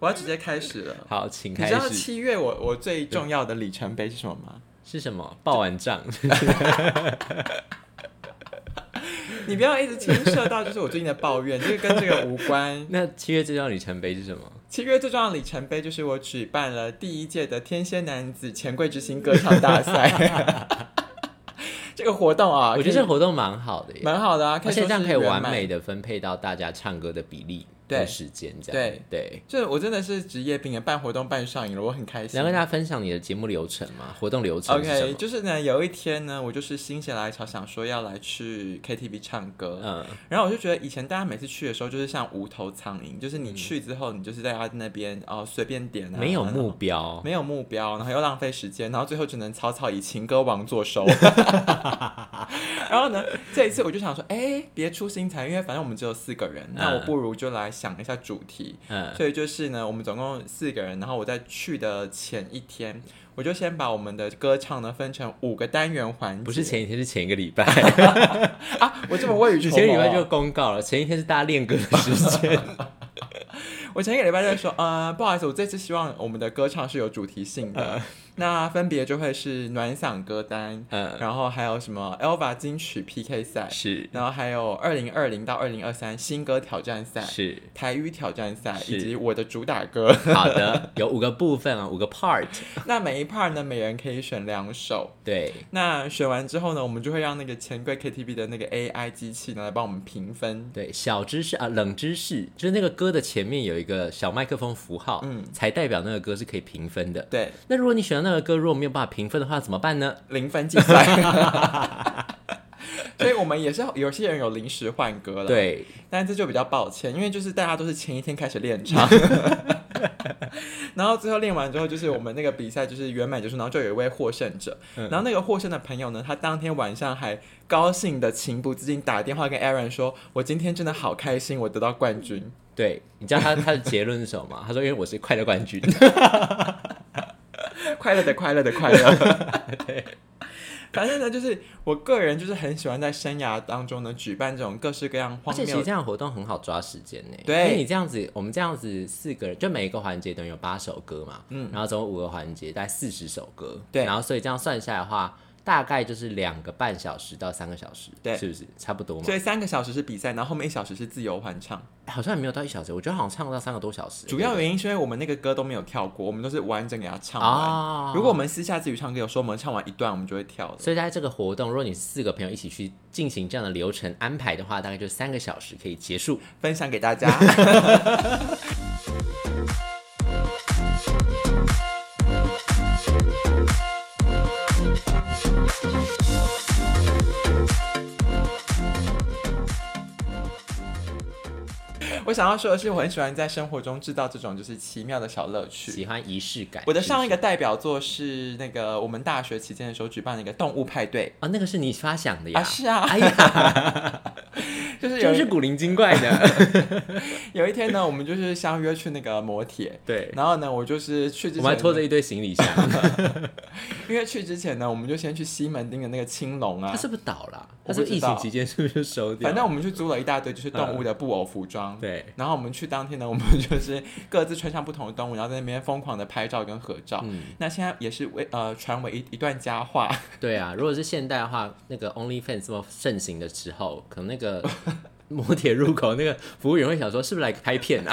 我要直接开始了。好，请开始你知道。七月我我最重要的里程碑是什么吗？是什么？报完账。你不要一直牵涉到就是我最近的抱怨，这个跟这个无关。那七月最重要的里程碑是什么？七月最重要的里程碑就是我举办了第一届的天蝎男子钱柜之星歌唱大赛。这个活动啊，我觉得这个活动蛮好的耶，蛮好的啊，而且这样可以完美。的分配到大家唱歌的比例对时间，这样对对。这我真的是职业病啊，办活动办上瘾了，我很开心能。跟大家分享你的节目流程吗？活动流程 OK，就是呢，有一天呢，我就是心血来潮，想说要来去 KTV 唱歌，嗯，然后我就觉得以前大家每次去的时候，就是像无头苍蝇，就是你去之后，你就是在他那边哦随便点啊，没有目标，没有目标，然后又浪费时间，然后最后只能草草以情歌王作收。然后呢，这一次我就想说，哎，别出心裁，因为反正我们只有四个人，那我不如就来想一下主题。嗯，所以就是呢，我们总共四个人，然后我在去的前一天，我就先把我们的歌唱呢分成五个单元环节。不是前一天，是前一个礼拜，啊，我这么未雨绸缪、前一个礼拜就公告了，前一天是大家练歌的时间，我前一个礼拜就说，呃，不好意思，我这次希望我们的歌唱是有主题性的，那分别就会是暖嗓歌单，嗯，然后还有什么 Elva 金曲 PK 赛，是然后还有二零二零到二零二三新歌挑战赛、是，台语挑战赛，以及我的主打歌。好的，有五个部分啊，五个 part，那每一 part 呢，每人可以选两首。对，那选完之后呢，我们就会让那个钱柜 KTV 的那个 AI 机器呢来帮我们评分。对，小知识啊，冷知识，就是那个歌的前面有一个小麦克风符号，嗯才代表那个歌是可以评分的。对，那如果你选了那个歌如果没有办法评分的话，怎么办呢？零分计算。所以我们也是有些人有临时换歌了，，对，但这就比较抱歉，因为就是大家都是前一天开始练唱，然后最后练完之后，就是我们那个比赛就是圆满结束，然后就有一位获胜者，嗯然后那个获胜的朋友呢，他当天晚上还高兴的情不自禁打电话跟 Aaron 说：“我今天真的好开心，我得到冠军。对，你知道他他的结论是什么吗？他说因为我是快乐冠军。快乐的快乐的快乐。对，反正呢，就是我个人就是很喜欢在生涯当中呢举办这种各式各样而荒谬且其实这样的活动很好抓时间呢，对。因为你这样子，我们这样子四个人，就每一个环节等于有八首歌嘛，嗯。然后总共五个环节，大概四十首歌，对。然后所以这样算下来的话，大概就是两个半小时到三个小时，对是不是差不多嘛？所以三个小时是比赛，然后后面一小时是自由欢唱。好像也没有到一小时，我觉得好像唱到三个多小时，主要原因是因为我们那个歌都没有跳过，我们都是完整给他唱完。啊如果我们私下自己唱歌，有时候我们唱完一段，我们就会跳。所以在这个活动，如果你四个朋友一起去进行这样的流程安排的话，大概就三个小时可以结束。分享给大家。我想要说的是，我很喜欢在生活中制造这种就是奇妙的小乐趣。喜欢仪式感。我的上一个代表作是那个我们大学期间的时候举办的一个动物派对啊，那个是你发想的呀？啊，是啊，哎呀，就是有真是古灵精怪的。有一天呢，我们就是相约去那个摩铁，对，然后呢，我就是去之前，我们还拖着一堆行李箱。因为去之前呢，我们就先去西门町的那个青龙啊它，是不是倒了啊？他我不知道是不是疫情期间是不是收掉？反正我们去租了一大堆就是动物的布偶服装，对，然后我们去当天呢，我们就是各自穿上不同的动物，然后在那边疯狂的拍照跟合照。嗯，那现在也是为呃传为一一段佳话，对啊。如果是现代的话，那个 OnlyFans 这么盛行的时候，可能那个摩铁入口那个服务员会想说，是不是来拍片啊？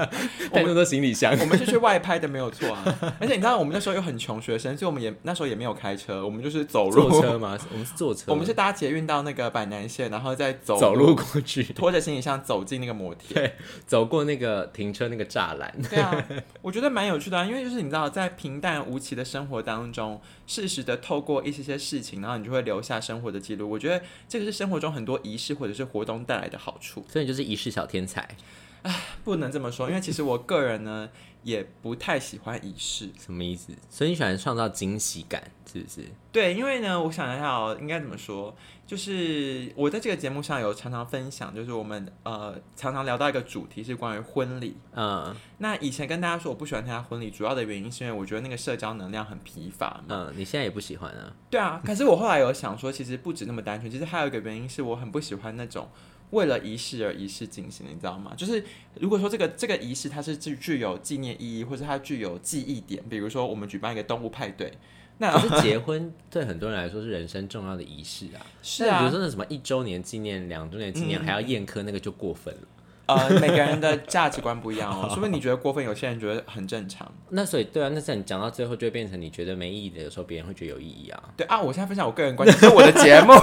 带那么多行李箱。我们 是去外拍的没有错啊。而且你知道我们那时候又很穷学生，所以我们也那时候也没有开车，我们就是走路坐车吗？我们是坐车，我们是搭捷运到那个板南线，然后再走走路过去，拖着行李箱走进那个摩铁。对，走过那个停车那个栅栏。对啊，我觉得蛮有趣的、啊，因为就是你知道，在平淡无奇的生活当中，适时的透过一些些事情，然后你就会留下生活的记录。我觉得这个是生活中很多仪式或者是活动带来的好处。所以你就是仪式小天才，不能这么说，因为其实我个人呢也不太喜欢仪式。什么意思？所以你喜欢创造惊喜感，是不是？对，因为呢，我想一下哦，应该怎么说？就是我在这个节目上有常常分享，就是我们呃常常聊到一个主题是关于婚礼。嗯那以前跟大家说我不喜欢参加婚礼，主要的原因是因为我觉得那个社交能量很疲乏嘛。嗯，你现在也不喜欢啊？对啊，可是我后来有想说，其实不止那么单纯，其实还有一个原因是我很不喜欢那种为了仪式而仪式进行的，你知道吗？就是如果说这个这个仪式它是具具有纪念意义，或者它具有记忆点，比如说我们举办一个动物派对，那可是结婚对很多人来说是人生重要的仪式啊。是啊那比如说，那什么一周年纪念、两周年纪念，嗯还要宴客，那个就过分了。呃，每个人的价值观不一样哦，说不定你觉得过分，有些人觉得很正常。那所以对啊，那这样你讲到最后就会变成你觉得没意义的，有时候别人会觉得有意义啊。对啊，我现在分享我个人观点，这是我的节目。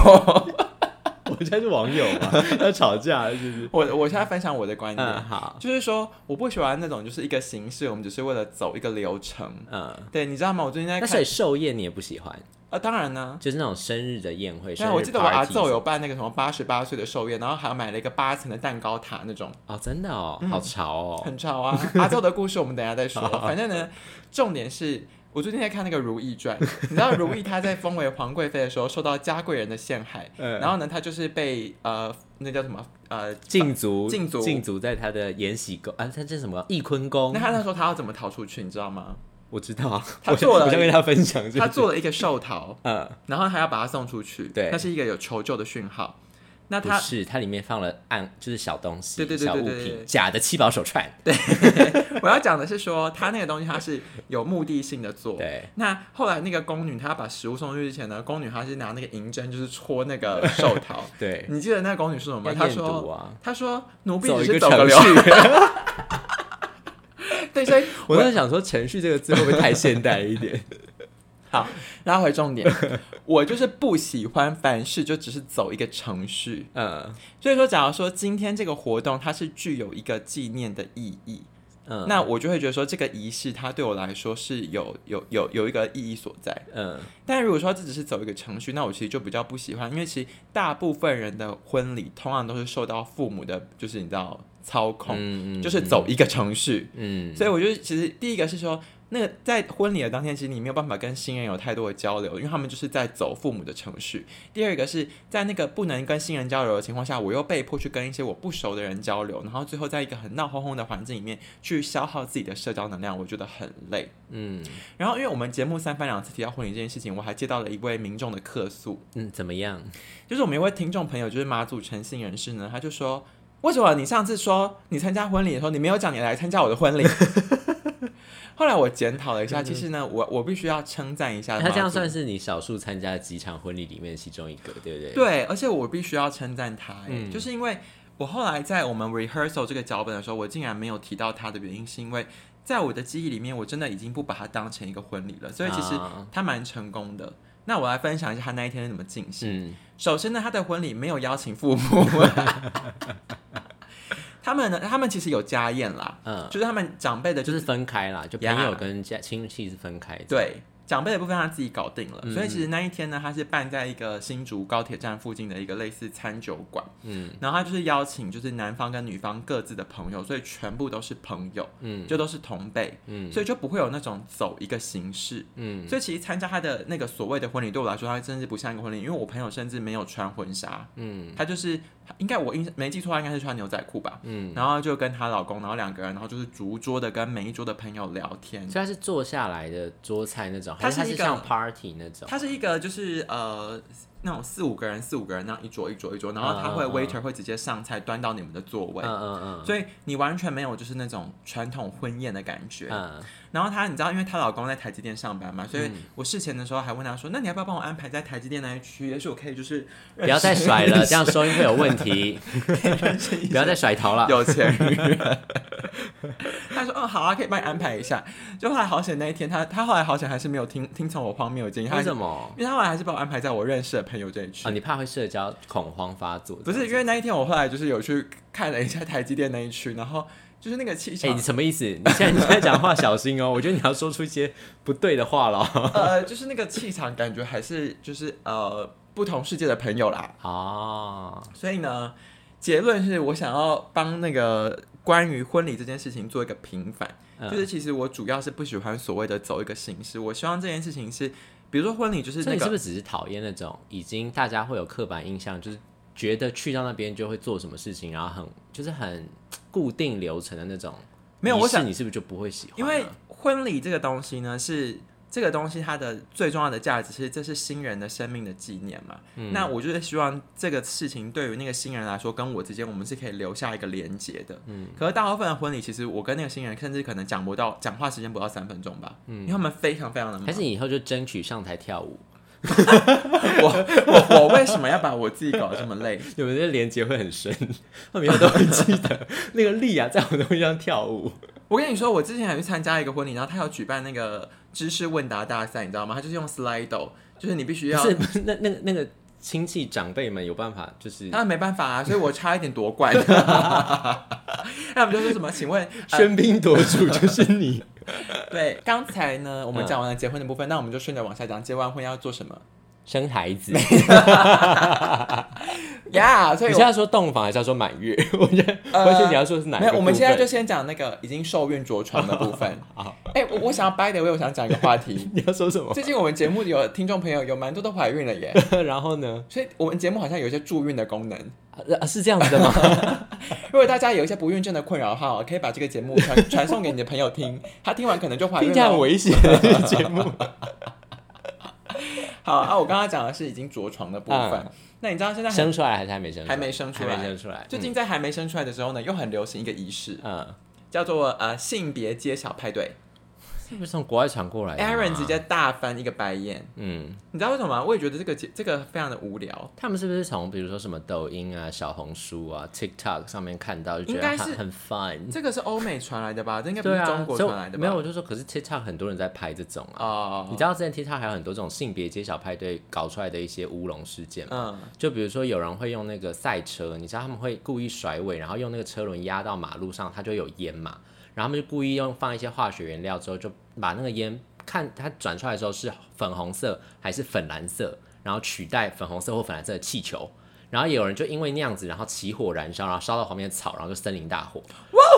我现在是网友嘛，要吵架是不是？我我现在分享我的观点，嗯，好，就是说我不喜欢那种就是一个形式，我们只是为了走一个流程。嗯，对，你知道吗？我最近在那所以看，寿宴你也不喜欢，啊，当然呢。就是那种生日的宴会。生对，我记得我阿昼有办那个什么八十八岁的寿宴，然后还买了一个八层的蛋糕塔那种，哦，真的哦，好潮哦。很潮啊。阿奏的故事我们等一下再说。反正呢，重点是我最近在看那个《如懿传》，你知道如懿她在封为皇贵妃的时候受到嘉贵人的陷害，嗯然后呢，她就是被呃那叫什么呃禁足，禁足禁足在她的延禧宫啊，她这是什么翊坤宫那？她那时候她要怎么逃出去，你知道吗？我知道啊，他做了我想跟他分享这个。她做了一个寿桃，嗯，然后还要把它送出去，对那是一个有求救的讯号。那它是，它里面放了暗，就是小东西，对对对小物对对对品，假的七宝手串。对 我要讲的是说，它那个东西它是有目的性的做。对，那后来那个宫女她要把食物送出去之前呢，宫女她是拿那个银针就是戳那个 寿桃。对，你记得那个宫女说什么吗？她说啊。她说奴婢走只一个程是走个流。序，对，所以我在想说“程序”这个字会不会太现代一点？好拉回重点，我就是不喜欢凡事就只是走一个程序。嗯所以说，假如说今天这个活动它是具有一个纪念的意义，嗯，那我就会觉得说这个仪式它对我来说是有有有有一个意义所在。嗯但如果说这只是走一个程序，那我其实就比较不喜欢，因为其实大部分人的婚礼通常都是受到父母的，就是你知道操控，嗯嗯就是走一个程序。嗯，所以我觉得其实第一个是说，那个在婚礼的当天，其实你没有办法跟新人有太多的交流，因为他们就是在走父母的程序。第二个是在那个不能跟新人交流的情况下，我又被迫去跟一些我不熟的人交流，然后最后在一个很闹哄哄的环境里面去消耗自己的社交能量，我觉得很累。嗯然后因为我们节目三番两次提到婚礼这件事情，我还接到了一位民众的客诉，嗯，怎么样？就是我们一位听众朋友，就是马祖诚信人士呢，他就说：“为什么你上次说你参加婚礼的时候，你没有讲你来参加我的婚礼？” 后来我检讨了一下，其实呢，我我必须要称赞一下，他这样算是你少数参加的几场婚礼里面其中一个，对不对？，对，而且我必须要称赞他、欸，嗯就是因为我后来在我们 rehearsal 这个脚本的时候，我竟然没有提到他的原因，是因为在我的记忆里面，我真的已经不把它当成一个婚礼了，所以其实啊他蛮成功的。那我来分享一下他那一天是怎么进行。嗯首先呢，他的婚礼没有邀请父母，他们呢，他们其实有家宴啦，嗯，就是他们长辈的，就是分开啦，就朋友跟家亲戚是分开的。，对长辈的部分他自己搞定了，嗯。所以其实那一天呢，他是办在一个新竹高铁站附近的一个类似餐酒馆，嗯。然后他就是邀请就是男方跟女方各自的朋友，所以全部都是朋友，嗯。就都是同辈，嗯。所以就不会有那种走一个形式。嗯。所以其实参加他的那个所谓的婚礼，对我来说，他真是不像一个婚礼，因为我朋友甚至没有穿婚纱，嗯。他就是应该我印没记错，他应该是穿牛仔裤吧。嗯，然后就跟她老公，然后两个人，然后就是逐桌的跟每一桌的朋友聊天。所以他是坐下来的桌菜那种，还是像 party 那种？它是一个就是呃那种四五个人四五个人那样一桌一桌一桌，然后他会 waiter 会直接上菜端到你们的座位，嗯嗯嗯所以你完全没有就是那种传统婚宴的感觉。嗯然后她你知道，因为她老公在台积电上班嘛，所以嗯我事前的时候还问她说，那你要不要帮我安排在台积电那一区？也许我可以就是不要再甩了，这样收音会有问题。不要再甩头了。有钱人。他说：“哦，好啊，可以帮你安排一下。”就后来好险那一天，他他后来好险还是没有听听从我荒谬的建议，他为什么？因为他后来还是把我安排在我认识的朋友这一区。啊，你怕会社交恐慌发作？不是因为那一天我后来就是有去看了一下台积电那一区，然后就是那个气哎、场，你什么意思？你现在你现在讲话小心哦，我觉得你要说出一些不对的话了。呃，就是那个气场感觉还是就是呃不同世界的朋友啦。哦，所以呢，结论是我想要帮那个关于婚礼这件事情做一个平反。嗯就是其实我主要是不喜欢所谓的走一个形式，我希望这件事情是，比如说婚礼就是那个你是不是只是讨厌那种已经大家会有刻板印象，就是觉得去到那边就会做什么事情，然后很就是很固定流程的那种？没有我想你是不是就不会喜欢啊？因为婚礼这个东西呢是这个东西它的最重要的价值是，这是新人的生命的纪念嘛。那我就是希望这个事情对于那个新人来说，跟我之间我们是可以留下一个连接的。嗯，可是大部分的婚礼，其实我跟那个新人甚至可能讲不到，讲话时间不到三分钟吧。嗯，因为他们非常非常的忙。还是以后就争取上台跳舞。我我我为什么要把我自己搞得这么累？有没有连接会很深？我每天都会记得那个丽啊，在我东西上跳舞。我跟你说，我之前还去参加一个婚礼，然后他要举办那个知识问答大赛，你知道吗？他就是用 Slido，就是你必须要是那那那个亲戚长辈们有办法，就是那没办法啊，所以我差一点夺冠。那我们就说什么？请问喧宾夺主 就是你？对，刚才呢，我们讲完了结婚的部分，那我们就顺着往下讲，结完婚要做什么？生孩子。呀，所以你现在说洞房还是要说满月？我觉得，而且你要说是哪？没有，我们现在就先讲那个已经受孕着床的部分。好，哎，我我想要 by the way，我想讲一个话题。你要说什么？最近我们节目有听众朋友有蛮多都怀孕了耶。然后呢？所以我们节目好像有一些助孕的功能。是这样子的吗？如果大家有一些不孕症的困扰的话，可以把这个节目传传送给你的朋友听，他听完可能就怀孕。了。很危险的节目。好啊，我刚刚讲的是已经着床的部分。那你知道现在生出来还是还没生？还没生出来，还没生出来。最近在还没生出来的时候呢，又很流行一个仪式，嗯，叫做呃性别揭晓派对。是不是从国外传过来？Aaron 直接大翻一个白眼。嗯，你知道为什么吗？我也觉得这个这个非常的无聊。他们是不是从比如说什么抖音啊、小红书啊、TikTok 上面看到，就觉得很 fun？这个是欧美传来的吧？这应该不是中国传来的。没有，我就说，可是 TikTok 很多人在拍这种啊。哦。你知道之前 TikTok 还有很多这种性别揭晓派对搞出来的一些乌龙事件吗？嗯。就比如说有人会用那个赛车，你知道他们会故意甩尾，然后用那个车轮压到马路上，它就有烟嘛。然后他们就故意用放一些化学原料之后，就把那个烟看它转出来的时候是粉红色还是粉蓝色，然后取代粉红色或粉蓝色的气球。然后有人就因为那样子，然后起火燃烧，然后烧到旁边的草，然后就森林大火。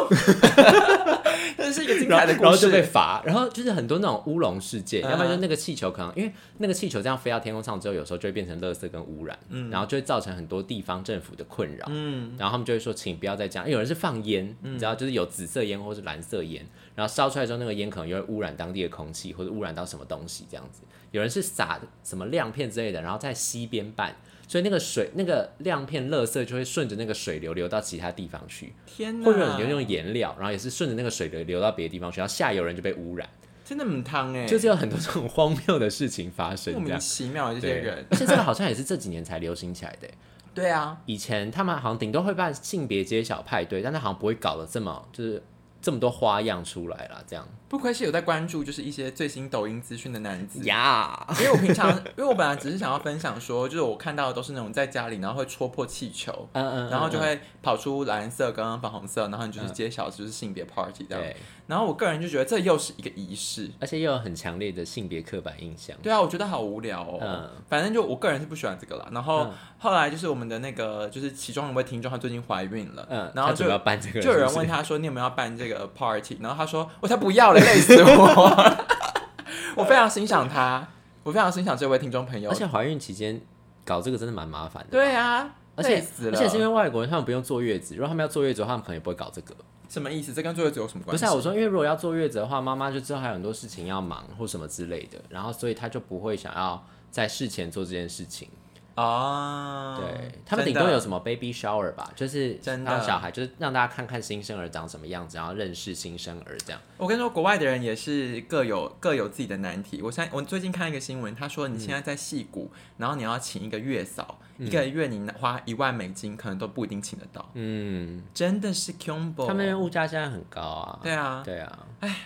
哇！这是一个精彩的故事。然后就被罚，然后就是很多那种乌龙事件，要不然就那个气球可能因为那个气球这样飞到天空上之后，有时候就会变成垃圾跟污染，嗯，然后就会造成很多地方政府的困扰，嗯，然后他们就会说，请不要再这样。有人是放烟，你知道，就是有紫色烟或是蓝色烟，然后烧出来之后，那个烟可能又会污染当地的空气，或者污染到什么东西这样子。有人是撒什么亮片之类的，然后在溪边办。所以那个水那个亮片垃圾就会顺着那个水流流到其他地方去，天哪！或者有用颜料，然后也是顺着那个水流流到别的地方去，然后下游人就被污染，真的很汤哎！就是有很多这种荒谬的事情发生，莫名其妙的这些人，而且这个好像也是这几年才流行起来的。对啊，以前他们好像顶多会办性别揭晓派对，但是好像不会搞得这么就是这么多花样出来了，这样。不愧是有在关注，就是一些最新抖音资讯的男子呀。因为我平常，因为我本来只是想要分享说，就是我看到的都是那种在家里，然后会戳破气球，嗯嗯，然后就会跑出蓝色跟粉红色，然后你就是揭晓就是性别 party 这样。然后我个人就觉得这又是一个仪式，而且又有很强烈的性别刻板印象。对啊，我觉得好无聊哦。嗯，反正就我个人是不喜欢这个啦。然后后来就是我们的那个，就是其中一位听众，她最近怀孕了，嗯，然后就要办这个，就有人问她说：“你有没有要办这个 party？” 然后她说：“我才不要了，累死我。”我非常欣赏他，我非常欣赏这位听众朋友。而且怀孕期间搞这个真的蛮麻烦的。对啊，而且而且是因为外国人他们不用坐月子，如果他们要坐月子，他们可能也不会搞这个。什么意思？这跟坐月子有什么关系？不是啊，我说因为如果要坐月子的话，妈妈就知道还有很多事情要忙或什么之类的，然后所以他就不会想要在事前做这件事情。哦，对他们顶多有什么 baby shower 吧，就是让小孩，就是让大家看看新生儿长什么样子，然后认识新生儿这样。我跟你说，国外的人也是各有各有自己的难题。我现我最近看一个新闻，他说你现在在戏谷，然后你要请一个月嫂，一个月你花一万美金，可能都不一定请得到。嗯，真的是 combo。他们物价现在很高啊。对啊，对啊。哎。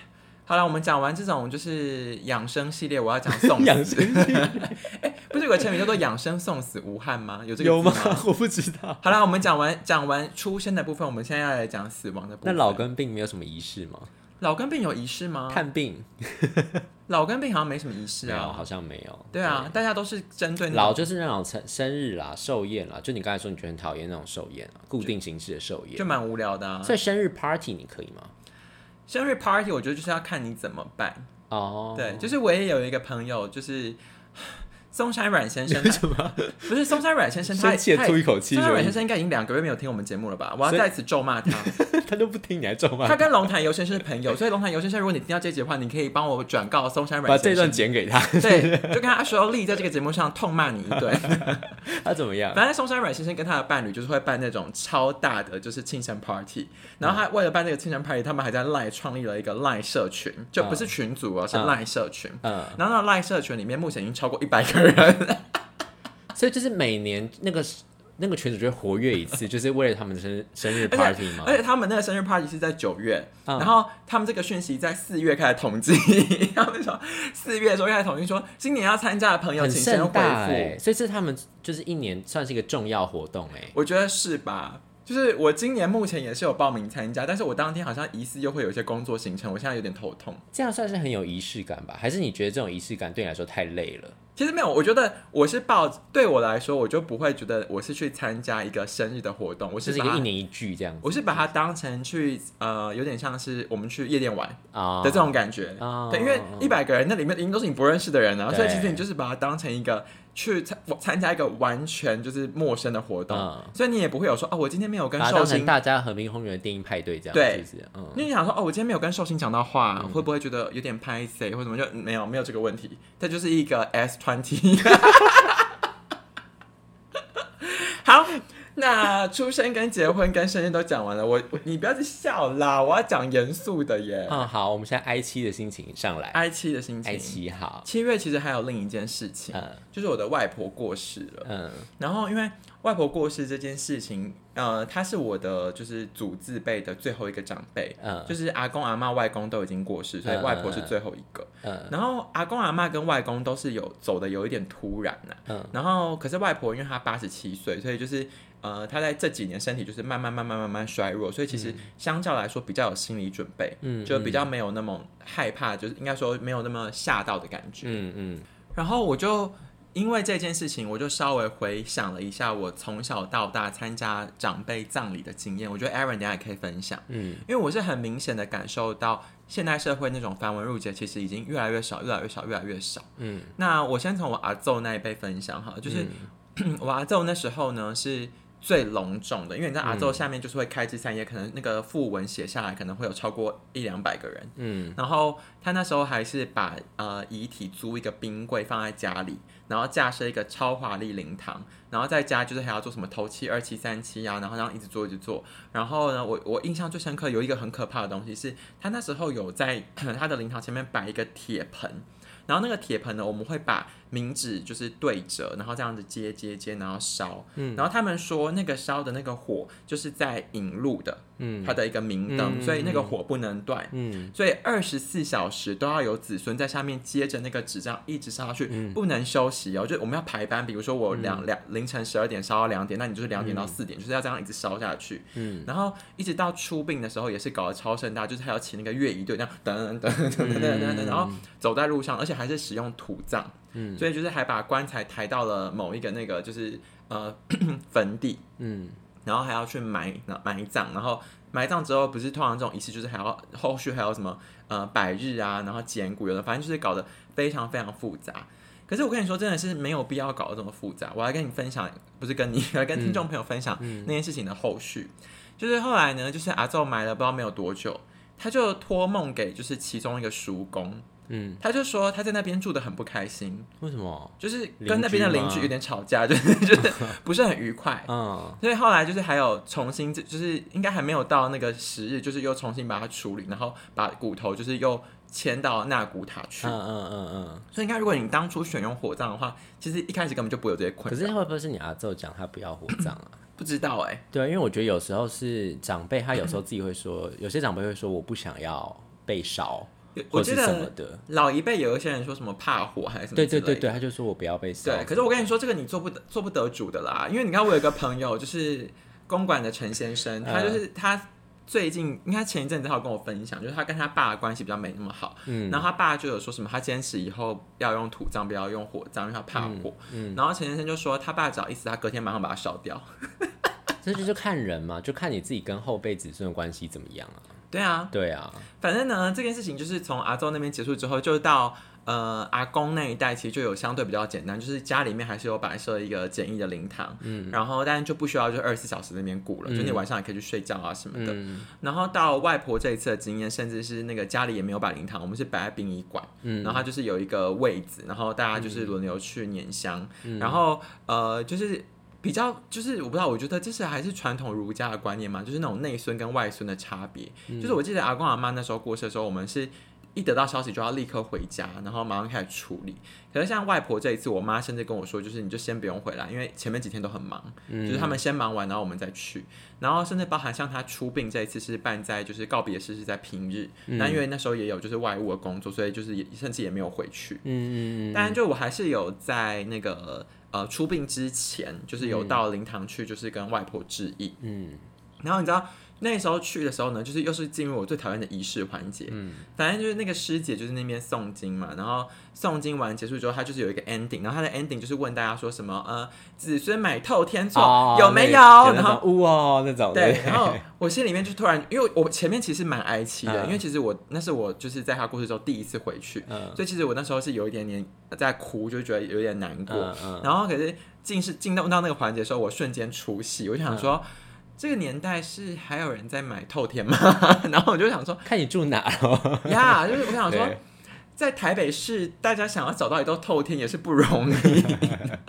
好了，我们讲完这种就是养生系列，我要讲送养生系列。哎，不是有个成语叫做“养生送死无憾”吗？有这个有吗？我不知道。好了，我们讲完讲完出生的部分，我们现在要来讲死亡的部分。那老根病没有什么仪式吗？老根病有仪式吗？探病。老根病好像没什么仪式啊，好像没有。对啊，大家都是针对老就是那种生生日啦、寿宴啦，就你刚才说你觉得很讨厌那种寿宴啊，固定形式的寿宴，就蛮无聊的。所以生日 party 你可以吗？生日 party 我觉得就是要看你怎么办哦。对，就是我也有一个朋友，就是松山阮先生什么？不是松山阮先生，他气吐一口气。松山阮先生应该已经两个月没有听我们节目了吧？我要在此咒骂他，他都不听，你还咒骂他？跟龙潭游先生是朋友，所以龙潭游先生，如果你听到这集的话，你可以帮我转告松山阮，把这段剪给他，对，就跟他说立在这个节目上痛骂你一顿。他怎么样？反正松山阮先生跟他的伴侣就是会办那种超大的就是庆生 party，然后他为了办这个庆生 party，他们还在赖创立了一个赖社群，就不是群组哦，是赖社群。嗯，然后那赖社群里面目前已经超过一百个人，所以就是每年那个那个群主就会活跃一次，就是为了他们的生生日 party 吗？而且他们那个生日 party 是在九月，然后他们这个讯息在四月开始统计，他们说四月的时候开始统计说今年要参加的朋友请先回复，所以这他们就是一年算是一个重要活动哎，我觉得是吧？就是我今年目前也是有报名参加，但是我当天好像疑似又会有一些工作行程，我现在有点头痛。这样算是很有仪式感吧？还是你觉得这种仪式感对你来说太累了？其实没有，我觉得我是抱对我来说，我就不会觉得我是去参加一个生日的活动，我是一个一年一聚这样。我是把它当成去呃，有点像是我们去夜店玩的这种感觉。对，因为一百个人那里面应该都是你不认识的人啊，所以其实你就是把它当成一个。去参参加一个完全就是陌生的活动，所以你也不会有说哦，我今天没有跟寿星大家和平公园的电影派对这样，对，嗯，因为你想说哦，我今天没有跟寿星讲到话，会不会觉得有点拍谁或什么？就没有没有这个问题，这就是一个 S 好。那出生跟结婚跟生日都讲完了，我你不要去笑啦，我要讲严肃的耶。嗯，好，我们现在哀七的心情上来，哀七的心情，哀七好。七月其实还有另一件事情，嗯，就是我的外婆过世了，嗯，然后因为外婆过世这件事情，呃，他是我的就是祖字辈的最后一个长辈，嗯，就是阿公阿妈外公都已经过世，所以外婆是最后一个，嗯，然后阿公阿妈跟外公都是有走的有一点突然呐，嗯，然后可是外婆因为她八十七岁，所以就是。呃，她在这几年身体就是慢慢慢慢慢慢衰弱，所以其实相较来说比较有心理准备，嗯，就比较没有那么害怕，就是应该说没有那么吓到的感觉，嗯嗯。然后我就因为这件事情，我就稍微回想了一下我从小到大参加长辈葬礼的经验，我觉得 Aaron 等下也可以分享，嗯，因为我是很明显的感受到现代社会那种繁文缛节其实已经越来越少，越来越少，越来越少，嗯。那我先从我阿奏那一辈分享哈，就是 我阿奏那时候呢是。最隆重的，因为你在阿宙下面就是会开枝散叶，可能那个副文写下来可能会有超过一两百个人。嗯，然后他那时候还是把呃遗体租一个冰柜放在家里，然后架设一个超华丽灵堂，然后在家就是还要做什么头七、二七、三七啊，然后这样一直做一直做。然后呢，我我印象最深刻有一个很可怕的东西，是他那时候有在 他的灵堂前面摆一个铁盆，然后那个铁盆呢，我们会把。名纸就是对折，然后这样子接接接，然后烧。嗯，然后他们说那个烧的那个火就是在引路的，嗯，它的一个明灯，所以那个火不能断。嗯，所以二十四小时都要有子孙在下面接着那个纸，这样一直烧下去，不能休息哦。就我们要排班，比如说我两两凌晨十二点烧到两点，那你就是两点到四点，就是要这样一直烧下去。嗯，然后一直到出殡的时候也是搞得超盛大，就是还要请那个乐仪队，这样等等等等等等等，然后走在路上，而且还是使用土葬。嗯，所以就是还把棺材抬到了某一个那个就是呃坟地，嗯，然后还要去埋埋葬，然后埋葬之后不是通常这种仪式就是还要后续还有什么呃百日啊，然后捡骨有的，反正就是搞得非常非常复杂。可是我跟你说，真的是没有必要搞得这么复杂。我来跟你分享，不是跟你来跟听众朋友分享那件事情的后续，就是后来呢，就是阿宙埋了不知道没有多久，他就托梦给就是其中一个叔公。嗯，他就说他在那边住的很不开心，为什么？就是跟那边的邻居有点吵架，就是就是 不是很愉快。嗯，所以后来就是还有重新，就是应该还没有到那个时日，就是又重新把它处理，然后把骨头就是又迁到纳古塔去。嗯嗯嗯嗯。所以你看，如果你当初选用火葬的话，其实一开始根本就不会有这些困难。可是会不会是你阿奏讲他不要火葬啊？不知道哎。对，因为我觉得有时候是长辈，他有时候自己会说，有些长辈会说我不想要被烧。我记得老一辈有一些人说什么怕火还是什么，对对对对，他就说我不要被烧。对，可是我跟你说，这个你做不得做不得主的啦，因为你看我有一个朋友，就是公馆的陈先生，他就是他最近应该前一阵子他有跟我分享，就是他跟他爸的关系比较没那么好，嗯，然后他爸就有说什么，他坚持以后要用土葬，不要用火葬，因为他怕火，嗯，然后陈先生就说他爸只要一死，他隔天马上把它烧掉。这就是看人嘛，就看你自己跟后辈子孙的关系怎么样啊。对啊，对啊。反正呢，这件事情就是从阿周那边结束之后，就到。呃，阿公那一代其实就有相对比较简单，就是家里面还是有摆设一个简易的灵堂，嗯，然后但是就不需要就二十四小时那边顾了，就你晚上也可以去睡觉啊什么的。然后到外婆这一次的经验，甚至是那个家里也没有摆灵堂，我们是摆在殡仪馆，嗯，然后它就是有一个位子，然后大家就是轮流去捻香，然后呃，就是比较就是我不知道，我觉得这是还是传统儒家的观念嘛，就是那种内孙跟外孙的差别，就是我记得阿公阿妈那时候过世的时候，我们是。一得到消息就要立刻回家，然后马上开始处理。可是像外婆这一次，我妈甚至跟我说，就是你就先不用回来，因为前面几天都很忙，就是他们先忙完，然后我们再去。然后甚至包含像她出殡这一次是办在就是告别式是在平日，那因为那时候也有就是外务的工作，所以就是也甚至也没有回去。嗯嗯嗯。当然，就我还是有在那个呃出殡之前，就是有到灵堂去，就是跟外婆致意。嗯。然后你知道。那时候去的时候呢，就是又是进入我最讨厌的仪式环节。嗯，反正就是那个师姐就是那边诵经嘛，然后诵经完结束之后，她就是有一个 ending，然后她的 ending 就是问大家说什么呃，子孙买透天错有没有？然后呜哦那种。对，然后我心里面就突然，因为我前面其实蛮哀戚的，因为其实我那是我就是在她过世之后第一次回去，所以其实我那时候是有一点点在哭，就觉得有点难过。然后可是进是进到到那个环节的时候，我瞬间出戏，我就想说。这个年代是还有人在买透天吗？然后我就想说，看你住哪哦呀？就是我想说，在台北市，大家想要找到一栋透天也是不容易。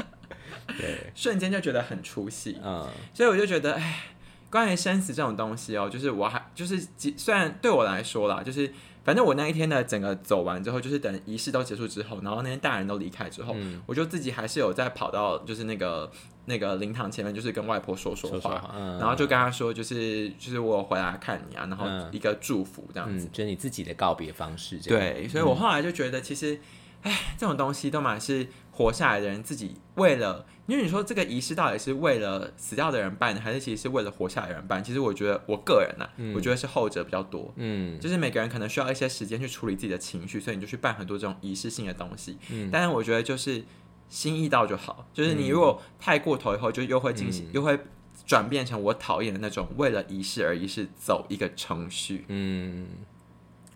对，瞬间就觉得很出戏。嗯，所以我就觉得，哎，关于生死这种东西哦，就是我还就是，虽然对我来说啦，就是。反正我那一天呢整个走完之后，就是等仪式都结束之后，然后那些大人都离开之后，我就自己还是有在跑到就是那个那个灵堂前面，就是跟外婆说说话，然后就跟她说，就是就是我回来看你啊，然后一个祝福这样子，就是你自己的告别方式。对，所以我后来就觉得，其实，哎，这种东西都蛮是。活下来的人自己为了，因为你说这个仪式到底是为了死掉的人办，还是其实是为了活下来的人办？其实我觉得我个人呢，我觉得是后者比较多。嗯，就是每个人可能需要一些时间去处理自己的情绪，所以你就去办很多这种仪式性的东西。嗯，但是我觉得就是心意到就好。就是你如果太过头以后，就又会进行，又会转变成我讨厌的那种为了仪式而仪式走一个程序。嗯，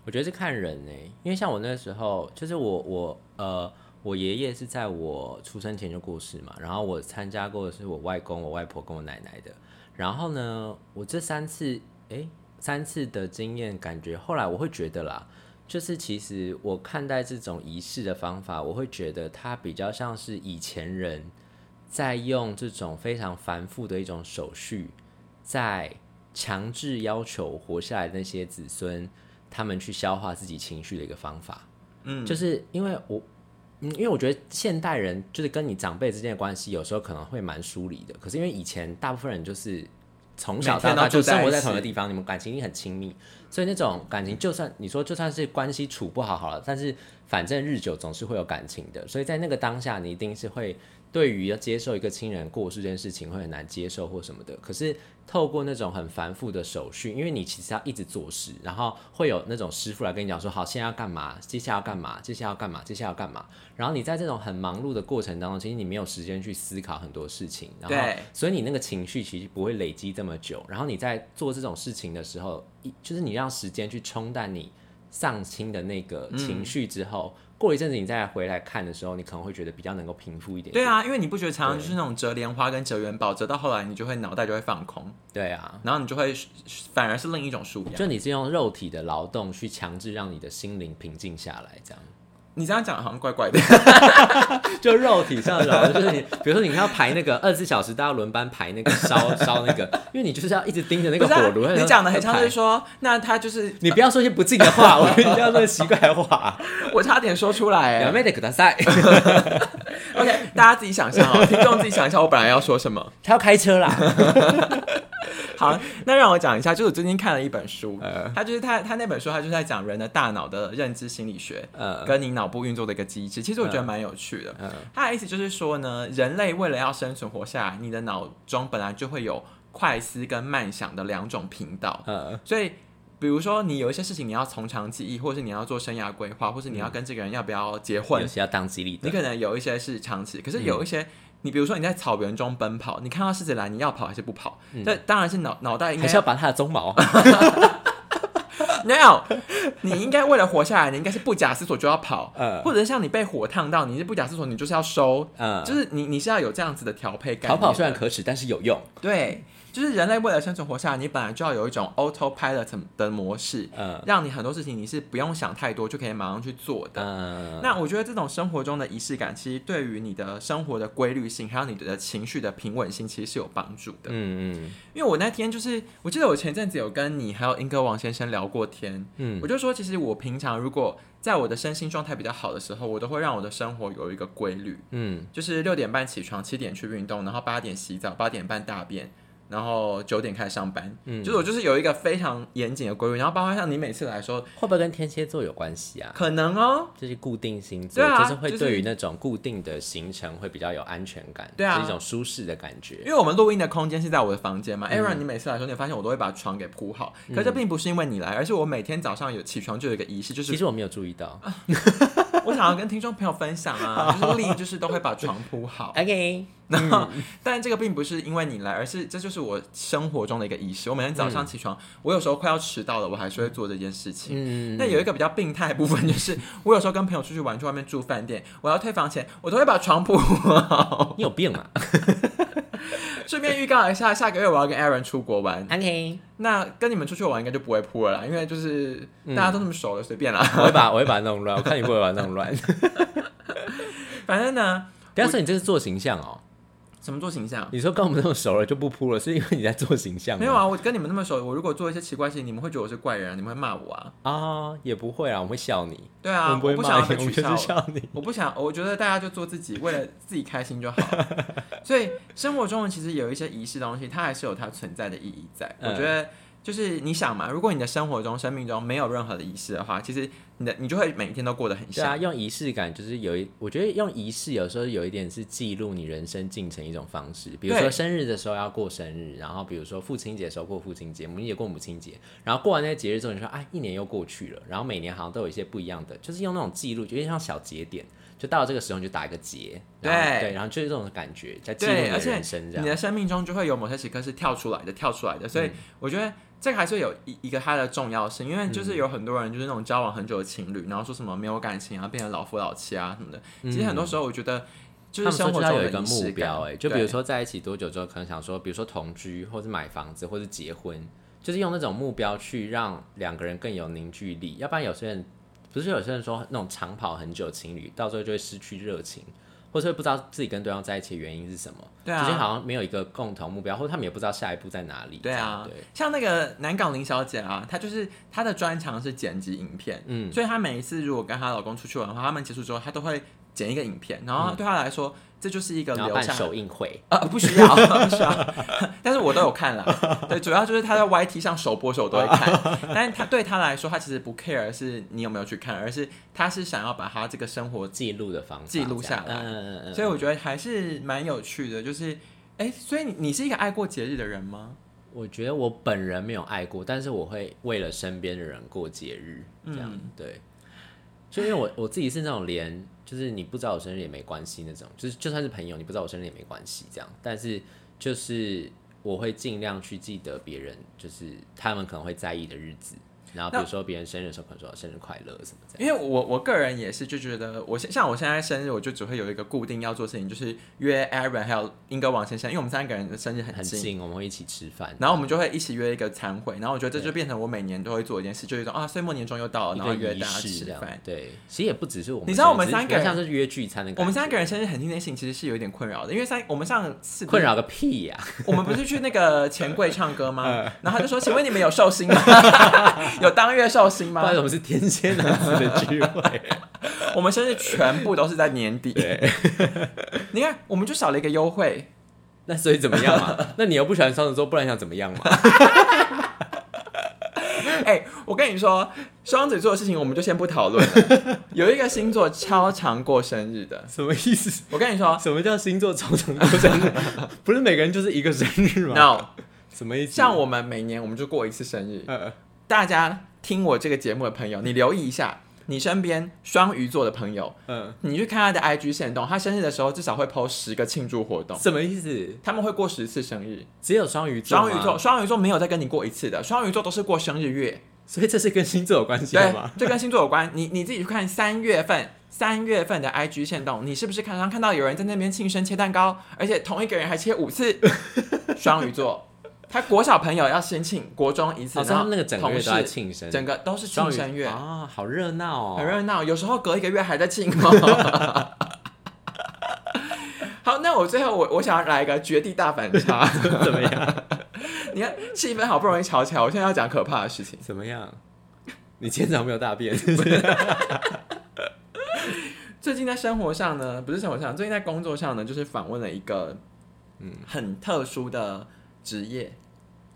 我觉得是看人呢，因为像我那时候，就是我我呃。我爷爷是在我出生前就过世嘛，然后我参加过的是我外公、我外婆跟我奶奶的。然后呢，我这三次，哎，三次的经验，感觉后来我会觉得啦，就是其实我看待这种仪式的方法，我会觉得它比较像是以前人在用这种非常繁复的一种手续，在强制要求活下来的那些子孙，他们去消化自己情绪的一个方法。嗯，就是因为我。嗯，因为我觉得现代人就是跟你长辈之间的关系，有时候可能会蛮疏离的。可是因为以前大部分人就是从小到大就生活在同一个地方，你们感情一定很亲密，所以那种感情就算你说就算是关系处不好好了，但是反正日久总是会有感情的。所以在那个当下，你一定是会。对于要接受一个亲人过世这件事情会很难接受或什么的，可是透过那种很繁复的手续，因为你其实要一直做事，然后会有那种师傅来跟你讲说，好，现在要干嘛，接下来要干嘛，接下来要干嘛，接下来要干嘛，然后你在这种很忙碌的过程当中，其实你没有时间去思考很多事情，然后所以你那个情绪其实不会累积这么久，然后你在做这种事情的时候，一就是你让时间去冲淡你丧亲的那个情绪之后。过一阵子你再回来看的时候，你可能会觉得比较能够平复一点。对啊，因为你不觉得常常就是那种折莲花跟折元宝，折到后来你就会脑袋就会放空。对啊，然后你就会反而是另一种舒压。就你是用肉体的劳动去强制让你的心灵平静下来，这样。你这样讲好像怪怪的，就肉体上的，就是你，比如说你要排那个二十四小时，大家轮班排那个烧烧那个，因为你就是要一直盯着那个火炉。你讲的很像是说，那他就是你不要说些不敬的话，我不要说奇怪的话，我差点说出来。两妹得给他塞。OK，大家自己想象哦，听众自己想一下，我本来要说什么？他要开车啦。好，那让我讲一下，就是我最近看了一本书，他就是他他那本书，他就是在讲人的大脑的认知心理学，呃跟你脑部运作的一个机制。其实我觉得蛮有趣的。他的意思就是说呢，人类为了要生存活下来，你的脑中本来就会有快思跟慢想的两种频道。所以比如说你有一些事情你要从长计议，或者是你要做生涯规划，或是你要跟这个人要不要结婚，有些要当机立你可能有一些是长期，可是有一些。你比如说你在草原中奔跑，你看到狮子来，你要跑还是不跑？这当然是脑脑袋应该是要拔它的鬃毛。No，，你应该为了活下来，你应该是不假思索就要跑，或者是像你被火烫到，你是不假思索，你就是要收，就是你你是要有这样子的调配感。逃跑虽然可耻，但是有用。对。就是人类为了生存活下来，你本来就要有一种 autopilot 的模式，嗯，让你很多事情你是不用想太多就可以马上去做的。嗯，那我觉得这种生活中的仪式感，其实对于你的生活的规律性，还有你的情绪的平稳性，其实是有帮助的。嗯嗯，因为我那天就是，我记得我前阵子有跟你还有英哥王先生聊过天，嗯，我就说其实我平常如果在我的身心状态比较好的时候，我都会让我的生活有一个规律，嗯，就是六点半起床，七点去运动，然后八点洗澡，八点半大便。然后九点开始上班，嗯，就是我就是有一个非常严谨的规律，然后包括像你每次来说，会不会跟天蝎座有关系啊？可能哦，就是固定星座，就是会对于那种固定的行程会比较有安全感，对啊，是一种舒适的感觉。因为我们录音的空间是在我的房间嘛，Aaron，你每次来说，你发现我都会把床给铺好，可这并不是因为你来，而是我每天早上有起床就有一个仪式，就是其实我没有注意到，我想要跟听众朋友分享啊，就是丽就是都会把床铺好，OK。然后，但这个并不是因为你来，而是这就是我生活中的一个仪式。我每天早上起床，我有时候快要迟到了，我还是会做这件事情。嗯，那有一个比较病态的部分，就是我有时候跟朋友出去玩，去外面住饭店，我要退房前，我都会把床铺 好。你有病啊！顺便预告一下，下个月我要跟 Aaron 出国玩。OK，那跟你们出去玩应该就不会扑了啦，因为就是大家都那么熟了，随便啦。我会把我会把它弄乱，我看你不会把它弄乱。反正呢，不要说你这是做形象哦。怎么做形象？你说跟我们那么熟了就不扑了，是因为你在做形象？没有啊，我跟你们那么熟，我如果做一些奇怪事情，你们会觉得我是怪人，啊你们会骂我啊？啊，也不会啊，我会笑你。对啊，我不想要被取笑你。我不想，我觉得大家就做自己，为了自己开心就好。所以生活中其实有一些仪式东西，它还是有它存在的意义在。我觉得。就是你想嘛，如果你的生活中、生命中没有任何的仪式的话，其实你的你就会每一天都过得很像。对啊，用仪式感就是有一，我觉得用仪式有时候有一点是记录你人生进程一种方式。比如说生日的时候要过生日，然后比如说父亲节的时候过父亲节，母亲节过母亲节，然后过完那些节日之后，你说哎，一年又过去了，然后每年好像都有一些不一样的，就是用那种记录，有点像小节点，就到了这个时候你就打一个结，对对，然后就是这种感觉在记录你的人生，这样。你的生命中就会有某些时刻是跳出来的，跳出来的，所以我觉得。这个还是有一一个它的重要性，因为就是有很多人就是那种交往很久的情侣，然后说什么没有感情啊，变成老夫老妻啊什么的。其实很多时候我觉得，就是生活中有一个目标，哎，就比如说在一起多久之后，可能想说，比如说同居，或是买房子，或是结婚，就是用那种目标去让两个人更有凝聚力。要不然有些人不是有些人说那种长跑很久情侣，到最后就会失去热情。或者会不知道自己跟对方在一起的原因是什么，对啊，好像没有一个共同目标，或者他们也不知道下一步在哪里。对啊，像那个南港林小姐啊，她就是她的专长是剪辑影片，嗯，所以她每一次如果跟她老公出去玩的话，他们结束之后，她都会剪一个影片，然后对她来说。这就是一个留下手印会啊，不需要，不需要。但是我都有看了，对，主要就是他在 YT 上首播时候我都会看。但是他对他来说，他其实不 care 是你有没有去看，而是他是想要把他这个生活记录的方式记录下来。嗯嗯嗯。所以我觉得还是蛮有趣的，就是，哎，所以你你是一个爱过节日的人吗？我觉得我本人没有爱过，但是我会为了身边的人过节日，这样对。就因为我我自己是那种连。就是你不知道我生日也没关系那种，就是就算是朋友，你不知道我生日也没关系这样。但是就是我会尽量去记得别人，就是他们可能会在意的日子。然后比如说别人生日的时候，可能说生日快乐什么的。因为我我个人也是就觉得，我像我现在生日，我就只会有一个固定要做事情，就是约 Aaron 还有英哥王先生，因为我们三个人的生日很近，我们会一起吃饭，然后我们就会一起约一个餐会，然后我觉得这就变成我每年都会做一件事，就是说啊岁末年终又到了，然后约大家吃饭。对，其实也不只是我们，你知道我们三个人像是约聚餐的，我们三个人生日很近的性其实是有一点困扰的，因为三我们上次困扰个屁呀，我们不是去那个钱柜唱歌吗？然后他就说，请问你们有寿星吗？有当月寿星。不然我们是天蝎男子的聚会，我们生日全部都是在年底。你看，我们就少了一个优惠，那所以怎么样嘛？那你又不喜欢双子座，不然想怎么样嘛？哎，我跟你说，双子座的事情我们就先不讨论了。有一个星座超常过生日的，什么意思？我跟你说，什么叫星座超常过生日？不是每个人就是一个生日吗？No，什么意思？像我们每年我们就过一次生日，大家。听我这个节目的朋友，你留意一下，你身边双鱼座的朋友，嗯，你去看他的 IG 线动，他生日的时候至少会 PO 十个庆祝活动，什么意思？他们会过十次生日，只有双鱼座，双鱼座，双鱼座没有再跟你过一次的，双鱼座都是过生日月，所以这是跟星座有关系吗？这跟星座有关。你你自己去看三月份三月份的 IG 线动，你是不是常常看到有人在那边庆生切蛋糕，而且同一个人还切五次？双鱼座，他国小朋友要先庆，国中一次，然后那个整个月都在庆生，整个都是庆生月啊，好热闹哦，很热闹。有时候隔一个月还在庆。好，那我最后我我想要来一个绝地大反差，怎么样？你看气氛好不容易吵起来，我现在要讲可怕的事情，怎么样？你今天早上没有大便？最近在生活上呢，不是生活上，最近在工作上呢，就是访问了一个嗯很特殊的职业，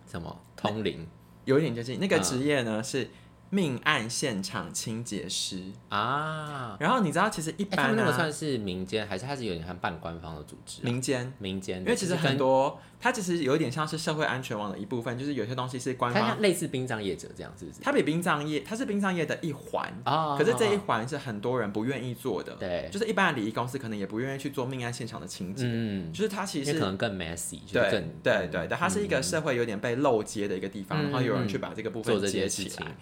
什么通灵？有一点接近那个职业呢是。命案现场清洁师。啊，然后你知道，其实一般那个算是民间，还是它是有点像半官方的组织？民间，民间，因为其实很多，它其实有一点像是社会安全网的一部分，就是有些东西是官方，类似殡葬业者这样，是不是？它比殡葬业，它是殡葬业的一环啊，可是这一环是很多人不愿意做的，对，就是一般的礼仪公司可能也不愿意去做命案现场的清洁，嗯，就是它其实可能更 messy，对，对，对，对，它是一个社会有点被漏接的一个地方，然后有人去把这个部分接起来。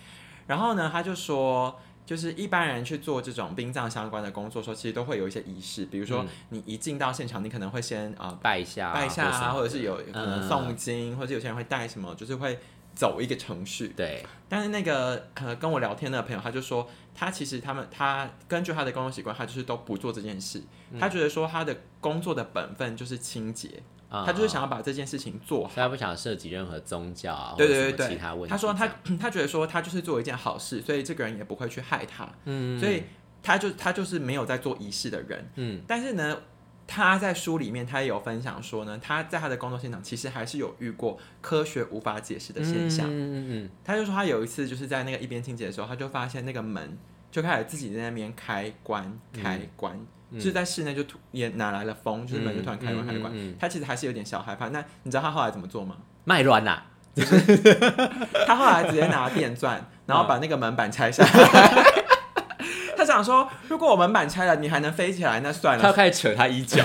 然后呢，他就说，就是一般人去做这种殡葬相关的工作，时候其实都会有一些仪式，比如说你一进到现场，你可能会先啊拜一下，拜一下啊，或者是有可能诵经，或者有些人会带什么，就是会走一个程序。对。但是那个呃跟我聊天的朋友，他就说，他其实他们他根据他的工作习惯，他就是都不做这件事。他觉得说他的工作的本分就是清洁。他就是想要把这件事情做好，他不想涉及任何宗教啊，对对对其他问题。他说他他觉得说他就是做一件好事，所以这个人也不会去害他，嗯，所以他就他就是没有在做仪式的人，嗯。但是呢，他在书里面他也有分享说呢，他在他的工作现场其实还是有遇过科学无法解释的现象，嗯嗯嗯。他就说他有一次就是在那个一边清洁的时候，他就发现那个门就开始自己在那边开关开关。就是在室内就突也哪来了风，就是门就突然开关开关，他其实还是有点小害怕。那你知道他后来怎么做吗？卖卵呐！他后来直接拿电钻，然后把那个门板拆下来。他想说，如果我门板拆了，你还能飞起来，那算了。他开始扯他衣角。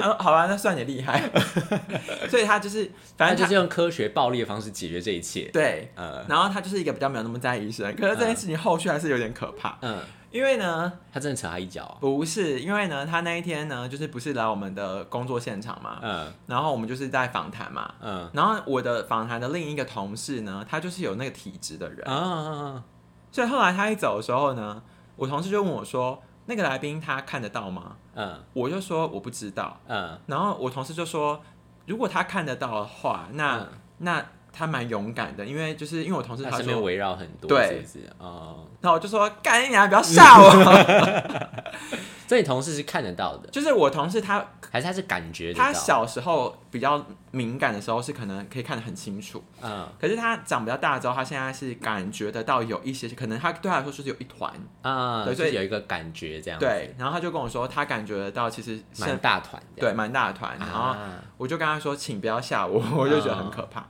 他说：“好吧，那算你厉害。”所以他就是，反正就是用科学暴力的方式解决这一切。对，呃，然后他就是一个比较没有那么在意生，可是这件事情后续还是有点可怕。嗯。因为呢，他真的扯他一脚。不是，因为呢，他那一天呢，就是不是来我们的工作现场嘛，嗯，然后我们就是在访谈嘛，嗯，然后我的访谈的另一个同事呢，他就是有那个体质的人，啊，所以后来他一走的时候呢，我同事就问我说，那个来宾他看得到吗？嗯，我就说我不知道，嗯，然后我同事就说，如果他看得到的话，那那。他蛮勇敢的，因为就是因为我同事他身边围绕很多，对，哦，然后我就说，干你啊，不要吓我。所以同事是看得到的，就是我同事他还是他是感觉，他小时候比较敏感的时候是可能可以看得很清楚，嗯，可是他长比较大之后，他现在是感觉得到有一些，可能他对他来说就是有一团，啊，对，所以有一个感觉这样，对，然后他就跟我说，他感觉得到其实蛮大团，对，蛮大团，然后我就跟他说，请不要吓我，我就觉得很可怕。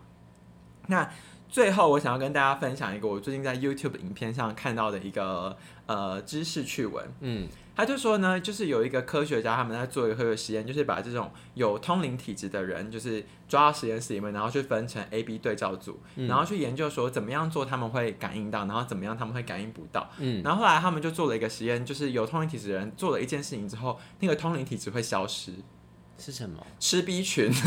那最后，我想要跟大家分享一个我最近在 YouTube 影片上看到的一个呃知识趣闻。嗯，他就说呢，就是有一个科学家他们在做一个科学实验，就是把这种有通灵体质的人，就是抓到实验室里面，然后去分成 A、B 对照组，然后去研究说怎么样做他们会感应到，然后怎么样他们会感应不到。嗯，然后后来他们就做了一个实验，就是有通灵体质的人做了一件事情之后，那个通灵体质会消失。是什么？吃 B 群。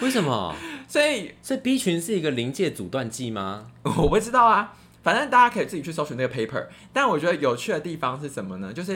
为什么？所以，所以 B 群是一个临界阻断剂吗？我不知道啊，反正大家可以自己去搜寻那个 paper。但我觉得有趣的地方是什么呢？就是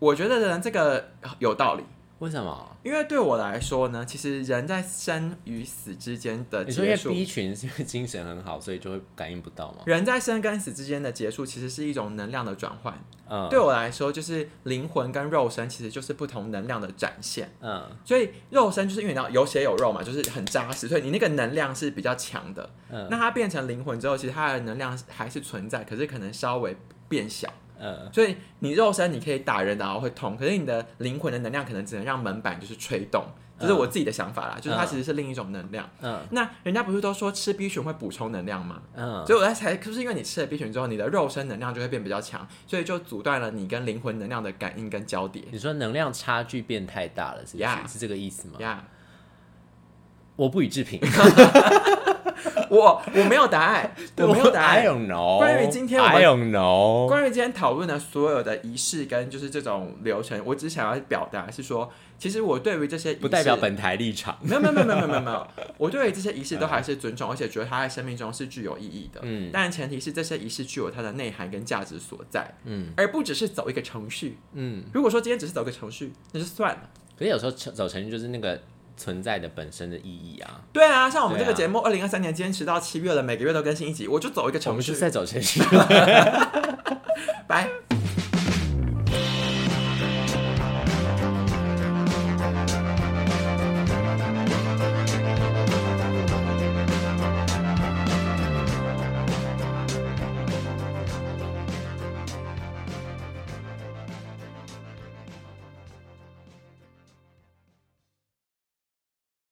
我觉得呢，这个有道理。为什么？因为对我来说呢，其实人在生与死之间的结束，因为 B 群是因为精神很好，所以就会感应不到吗？人在生跟死之间的结束，其实是一种能量的转换。嗯，对我来说，就是灵魂跟肉身其实就是不同能量的展现。嗯，所以肉身就是因为你要有血有肉嘛，就是很扎实，所以你那个能量是比较强的。嗯，那它变成灵魂之后，其实它的能量还是存在，可是可能稍微变小。呃，所以你肉身你可以打人，然后会痛，可是你的灵魂的能量可能只能让门板就是吹动，这是我自己的想法啦，就是它其实是另一种能量。嗯，那人家不是都说吃 B 群会补充能量吗？嗯，所以我在猜，是不是因为你吃了 B 群之后，你的肉身能量就会变比较强，所以就阻断了你跟灵魂能量的感应跟交叠？你说能量差距变太大了，是不是？是这个意思吗？呀，我不予置评。我我没有答案，我没有答案。I don't know。关于今天我们 I don't know。关于今天讨论的所有的仪式跟就是这种流程，我只想要表达是说，其实我对于这些不代表本台立场。没有没有没有没有没有没有，我对于这些仪式都还是尊重，而且觉得它在生命中是具有意义的。嗯，但前提是这些仪式具有它的内涵跟价值所在。嗯，而不只是走一个程序。嗯，如果说今天只是走个程序，那就算了。可是有时候走程序就是那个。存在的本身的意义啊，对啊，像我们这个节目，二零二三年坚持到七月了，每个月都更新一集，我就走一个程序，我们是在走程序，拜。